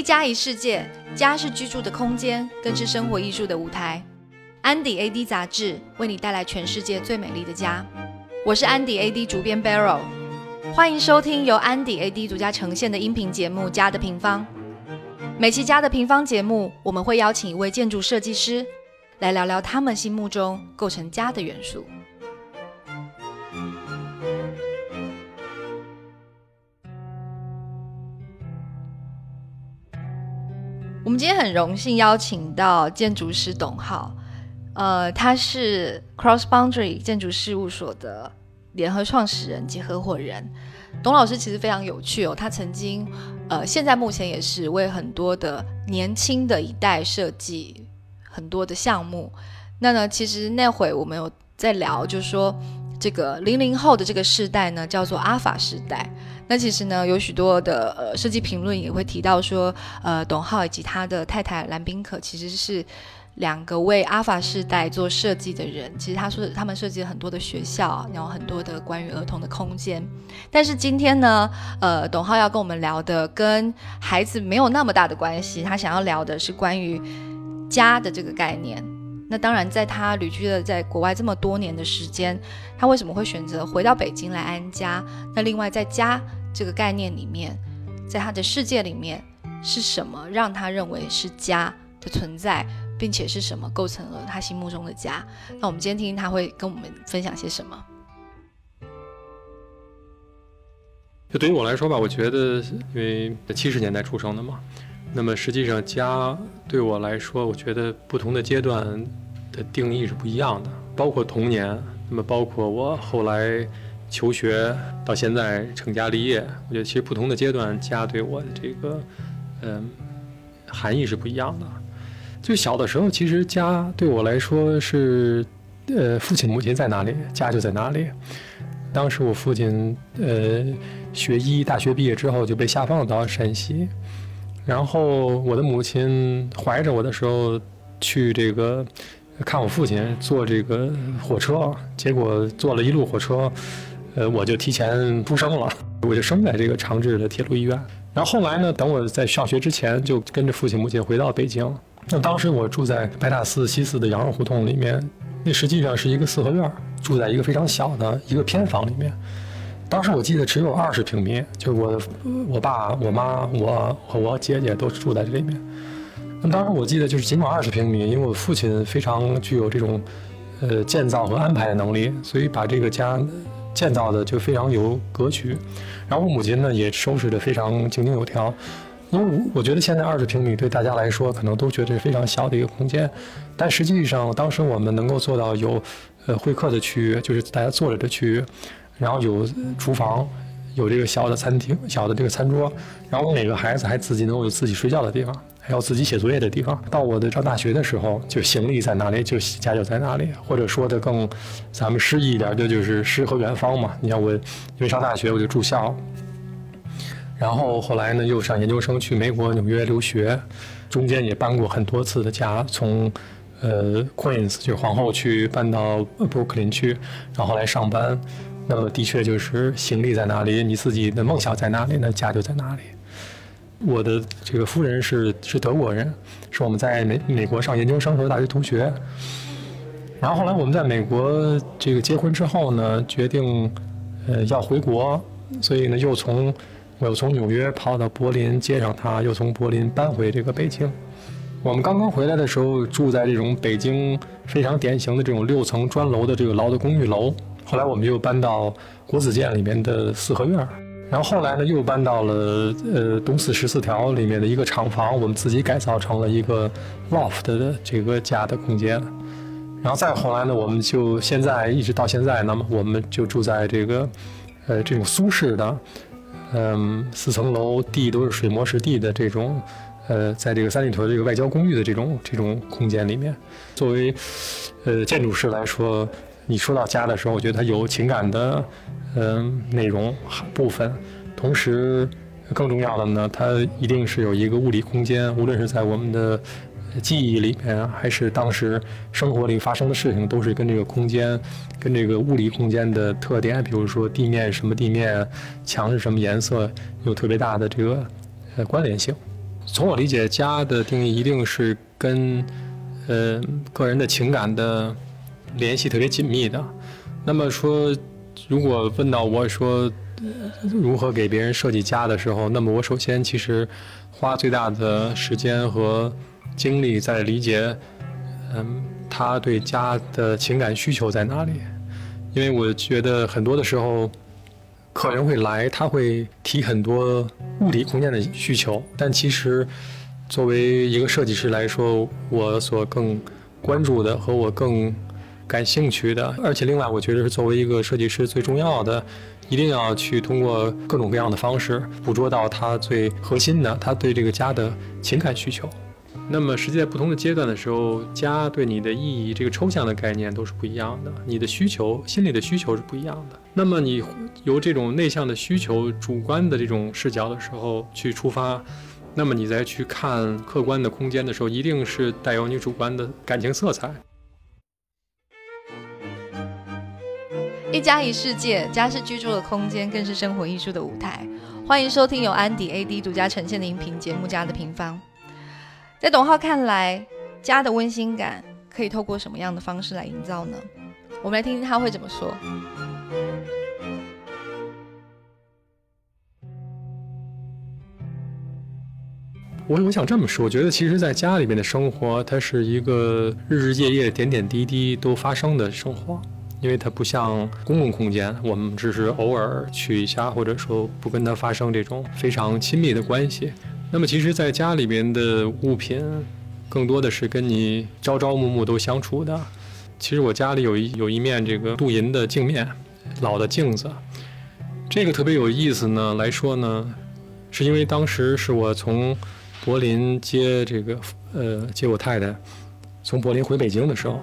一家一世界，家是居住的空间，更是生活艺术的舞台。安迪 AD 杂志为你带来全世界最美丽的家。我是安迪 AD 主编 Barrow，欢迎收听由安迪 AD 独家呈现的音频节目《家的平方》。每期《家的平方》节目，我们会邀请一位建筑设计师来聊聊他们心目中构成家的元素。我们今天很荣幸邀请到建筑师董浩，呃，他是 Cross Boundary 建筑事务所的联合创始人及合伙人。董老师其实非常有趣哦，他曾经，呃，现在目前也是为很多的年轻的一代设计很多的项目。那呢，其实那会我们有在聊，就是说这个零零后的这个世代呢，叫做阿法时代。那其实呢，有许多的呃设计评论也会提到说，呃，董浩以及他的太太蓝宾可其实是两个为阿法世代做设计的人。其实他说他们设计了很多的学校，然后很多的关于儿童的空间。但是今天呢，呃，董浩要跟我们聊的跟孩子没有那么大的关系，他想要聊的是关于家的这个概念。那当然，在他旅居了在国外这么多年的时间，他为什么会选择回到北京来安家？那另外在家。这个概念里面，在他的世界里面是什么让他认为是家的存在，并且是什么构成了他心目中的家？那我们今天听听他会跟我们分享些什么。就对于我来说吧，我觉得因为七十年代出生的嘛，那么实际上家对我来说，我觉得不同的阶段的定义是不一样的，包括童年，那么包括我后来。求学到现在成家立业，我觉得其实不同的阶段，家对我的这个，嗯，含义是不一样的。就小的时候，其实家对我来说是，呃，父亲母亲在哪里，家就在哪里。当时我父亲，呃，学医，大学毕业之后就被下放到山西，然后我的母亲怀着我的时候去这个看我父亲坐这个火车，结果坐了一路火车。呃，我就提前出生了，我就生在这个长治的铁路医院。然后后来呢，等我在上学之前，就跟着父亲母亲回到北京。那当时我住在白塔寺西四的羊肉胡同里面，那实际上是一个四合院，住在一个非常小的一个偏房里面。当时我记得只有二十平米，就是我我爸、我妈、我和我姐姐都住在这里面。那么当时我记得就是尽管二十平米，因为我父亲非常具有这种呃建造和安排的能力，所以把这个家。建造的就非常有格局，然后我母亲呢也收拾的非常井井有条，因为我觉得现在二十平米对大家来说可能都觉得是非常小的一个空间，但实际上当时我们能够做到有呃会客的区域，就是大家坐着的区域，然后有厨房，有这个小的餐厅、小的这个餐桌，然后每个孩子还自己能有自己睡觉的地方。还有自己写作业的地方。到我的上大学的时候，就行李在哪里，就家就在哪里。或者说的更，咱们诗意一点，这就是诗和远方嘛。你像我，因为上大学我就住校，然后后来呢又上研究生去美国纽约留学，中间也搬过很多次的家，从呃 Queens 就是皇后区搬到布鲁克林区，然后来上班。那么的确就是行李在哪里，你自己的梦想在哪里，那家就在哪里。我的这个夫人是是德国人，是我们在美美国上研究生时候大学同学。然后后来我们在美国这个结婚之后呢，决定呃要回国，所以呢又从我又从纽约跑到柏林接上她，又从柏林搬回这个北京。我们刚刚回来的时候住在这种北京非常典型的这种六层砖楼的这个老的公寓楼，后来我们又搬到国子监里面的四合院。然后后来呢，又搬到了呃东四十四条里面的一个厂房，我们自己改造成了一个 loft 的这个家的空间。然后再后来呢，我们就现在一直到现在，那么我们就住在这个呃这种苏式的嗯四层楼，地都是水磨石地的这种呃在这个三里屯这个外交公寓的这种这种空间里面。作为呃建筑师来说，你说到家的时候，我觉得它有情感的。嗯，内容部分，同时更重要的呢，它一定是有一个物理空间，无论是在我们的记忆里面，还是当时生活里发生的事情，都是跟这个空间、跟这个物理空间的特点，比如说地面什么地面，墙是什么颜色，有特别大的这个呃关联性。从我理解，家的定义一定是跟呃个人的情感的联系特别紧密的。那么说，如果问到我说如何给别人设计家的时候，那么我首先其实花最大的时间和精力在理解，嗯，他对家的情感需求在哪里？因为我觉得很多的时候，客人会来，他会提很多物理空间的需求，但其实作为一个设计师来说，我所更关注的和我更感兴趣的，而且另外我觉得是作为一个设计师最重要的，一定要去通过各种各样的方式捕捉到他最核心的，他对这个家的情感需求。那么，实际在不同的阶段的时候，家对你的意义，这个抽象的概念都是不一样的。你的需求，心理的需求是不一样的。那么，你由这种内向的需求、主观的这种视角的时候去出发，那么你再去看客观的空间的时候，一定是带有你主观的感情色彩。一家一世界，家是居住的空间，更是生活艺术的舞台。欢迎收听由安迪 AD 独家呈现的音频节目《家的平方》。在董浩看来，家的温馨感可以透过什么样的方式来营造呢？我们来听听他会怎么说。我我想这么说，我觉得其实，在家里面的生活，它是一个日日夜夜、点点滴滴都发生的生活，因为它不像公共空间，我们只是偶尔去一下，或者说不跟它发生这种非常亲密的关系。那么，其实，在家里边的物品，更多的是跟你朝朝暮暮都相处的。其实我家里有一有一面这个镀银的镜面，老的镜子，这个特别有意思呢。来说呢，是因为当时是我从柏林接这个呃接我太太从柏林回北京的时候。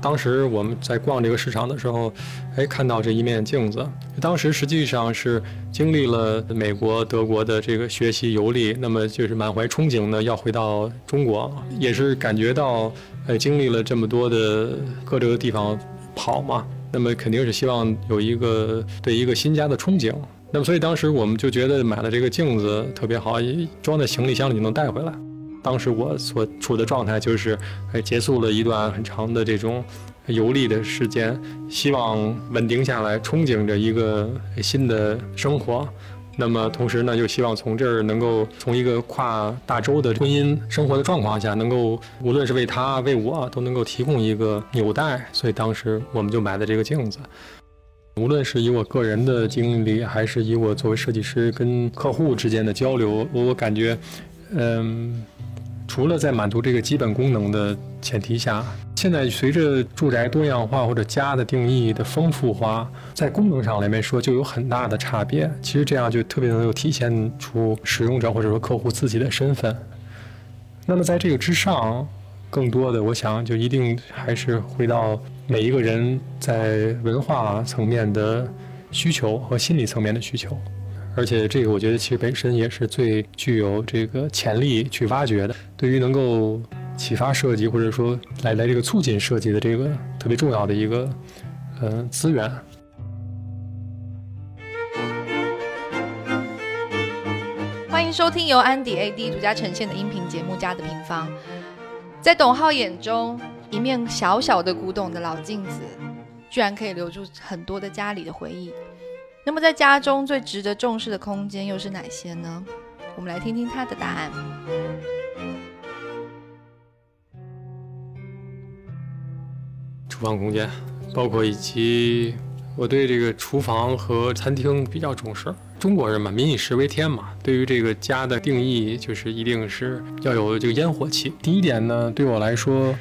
当时我们在逛这个市场的时候，哎，看到这一面镜子。当时实际上是经历了美国、德国的这个学习游历，那么就是满怀憧憬呢，要回到中国，也是感觉到，呃，经历了这么多的各这个地方跑嘛，那么肯定是希望有一个对一个新家的憧憬。那么所以当时我们就觉得买了这个镜子特别好，装在行李箱里就能带回来。当时我所处的状态就是，哎，结束了一段很长的这种游历的时间，希望稳定下来，憧憬着一个新的生活。那么同时呢，又希望从这儿能够从一个跨大洲的婚姻生活的状况下，能够无论是为他为我都能够提供一个纽带。所以当时我们就买的这个镜子，无论是以我个人的经历，还是以我作为设计师跟客户之间的交流，我感觉，嗯。除了在满足这个基本功能的前提下，现在随着住宅多样化或者家的定义的丰富化，在功能上来说就有很大的差别。其实这样就特别能够体现出使用者或者说客户自己的身份。那么在这个之上，更多的我想就一定还是回到每一个人在文化层面的需求和心理层面的需求。而且这个，我觉得其实本身也是最具有这个潜力去挖掘的。对于能够启发设计，或者说来来这个促进设计的这个特别重要的一个呃资源。欢迎收听由安迪 AD 独家呈现的音频节目《家的平方》。在董浩眼中，一面小小的古董的老镜子，居然可以留住很多的家里的回忆。那么，在家中最值得重视的空间又是哪些呢？我们来听听他的答案。厨房空间，包括以及我对这个厨房和餐厅比较重视。中国人嘛，民以食为天嘛，对于这个家的定义就是一定是要有这个烟火气。第一点呢，对我来说，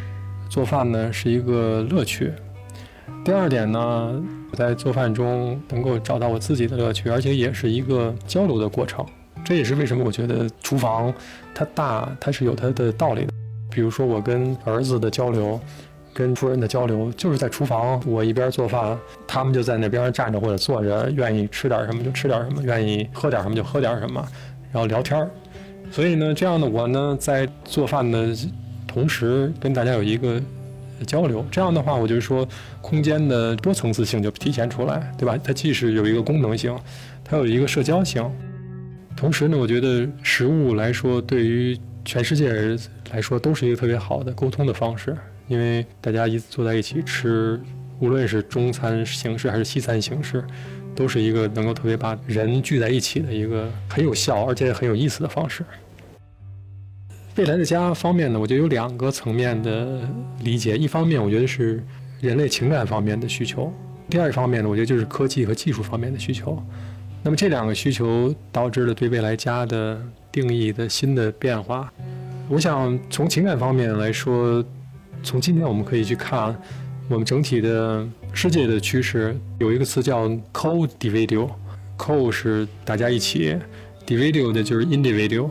做饭呢是一个乐趣。第二点呢。我在做饭中能够找到我自己的乐趣，而且也是一个交流的过程。这也是为什么我觉得厨房它大，它是有它的道理的。比如说我跟儿子的交流，跟夫人的交流，就是在厨房，我一边做饭，他们就在那边站着或者坐着，愿意吃点什么就吃点什么，愿意喝点什么就喝点什么，然后聊天儿。所以呢，这样的我呢，在做饭的同时，跟大家有一个。交流，这样的话，我就说，空间的多层次性就体现出来，对吧？它既是有一个功能性，它有一个社交性。同时呢，我觉得食物来说，对于全世界人来说都是一个特别好的沟通的方式，因为大家一坐在一起吃，无论是中餐形式还是西餐形式，都是一个能够特别把人聚在一起的一个很有效而且很有意思的方式。未来的家方面呢，我觉得有两个层面的理解，一方面我觉得是人类情感方面的需求，第二方面呢，我觉得就是科技和技术方面的需求。那么这两个需求导致了对未来家的定义的新的变化。我想从情感方面来说，从今天我们可以去看我们整体的世界的趋势，有一个词叫 “co-dividual”。co 是大家一起，dividual 的就是 individual，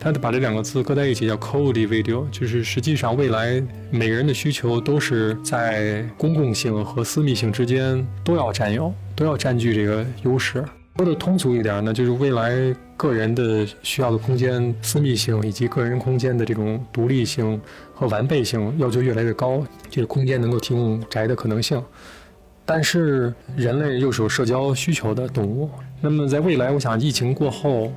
它把这两个字搁在一起叫 co-individual，就是实际上未来每个人的需求都是在公共性和私密性之间都要占有，都要占据这个优势。说的通俗一点呢，就是未来个人的需要的空间、私密性以及个人空间的这种独立性和完备性要求越来越高，这个空间能够提供宅的可能性。但是人类又是有社交需求的动物，那么在未来，我想疫情过后，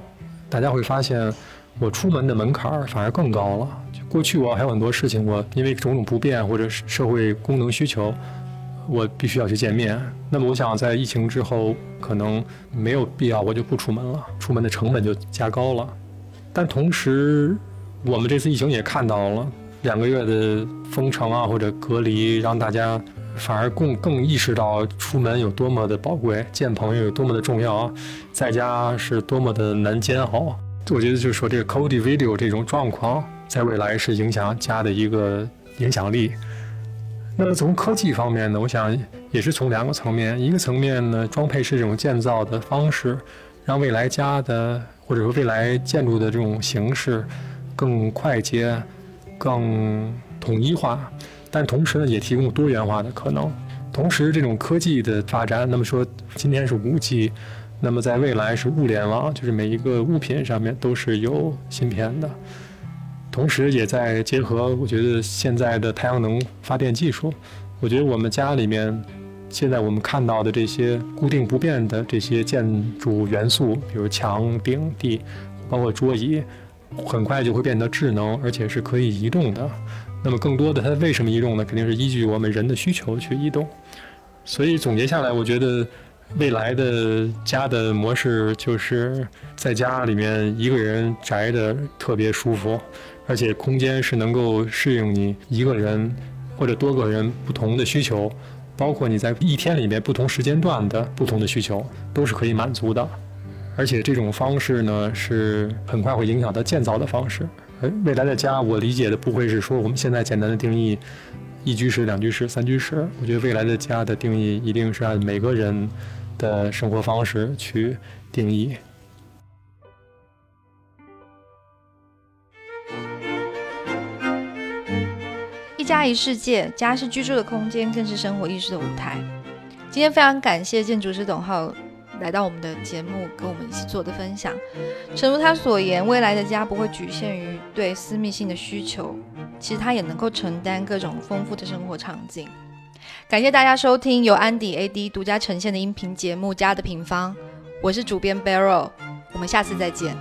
大家会发现，我出门的门槛反而更高了。就过去我还有很多事情，我因为种种不便或者社会功能需求。我必须要去见面，那么我想在疫情之后，可能没有必要，我就不出门了，出门的成本就加高了。但同时，我们这次疫情也看到了，两个月的封城啊或者隔离，让大家反而更更意识到出门有多么的宝贵，见朋友有多么的重要，在家是多么的难煎熬。我觉得就是说，这个 cody video 这种状况，在未来是影响家的一个影响力。那么从科技方面呢，我想也是从两个层面，一个层面呢，装配式这种建造的方式，让未来家的或者说未来建筑的这种形式更快捷、更统一化，但同时呢，也提供多元化的可能。同时，这种科技的发展，那么说今天是五 G，那么在未来是物联网，就是每一个物品上面都是有芯片的。同时，也在结合我觉得现在的太阳能发电技术。我觉得我们家里面现在我们看到的这些固定不变的这些建筑元素，比如墙、顶、地，包括桌椅，很快就会变得智能，而且是可以移动的。那么，更多的它为什么移动呢？肯定是依据我们人的需求去移动。所以总结下来，我觉得未来的家的模式就是在家里面一个人宅的特别舒服。而且空间是能够适应你一个人或者多个人不同的需求，包括你在一天里面不同时间段的不同的需求都是可以满足的。而且这种方式呢是很快会影响到建造的方式。而未来的家，我理解的不会是说我们现在简单的定义一居室、两居室、三居室。我觉得未来的家的定义一定是按每个人的生活方式去定义。一家一世界，家是居住的空间，更是生活意识的舞台。今天非常感谢建筑师董浩来到我们的节目，跟我们一起做的分享。诚如他所言，未来的家不会局限于对私密性的需求，其实它也能够承担各种丰富的生活场景。感谢大家收听由安迪 AD 独家呈现的音频节目《家的平方》，我是主编 Barrel，我们下次再见。